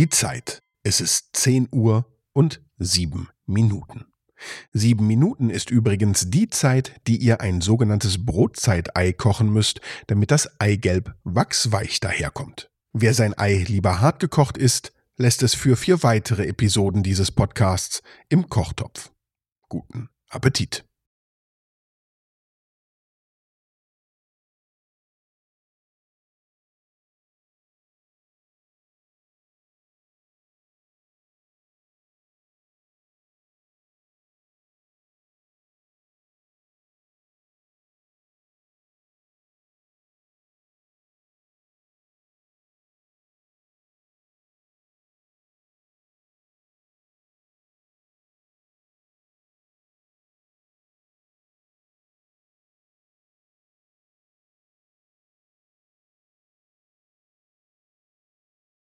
Die Zeit. Es ist 10 Uhr und 7 Minuten. 7 Minuten ist übrigens die Zeit, die ihr ein sogenanntes Brotzeitei kochen müsst, damit das Eigelb wachsweich daherkommt. Wer sein Ei lieber hart gekocht isst, lässt es für vier weitere Episoden dieses Podcasts im Kochtopf. Guten Appetit!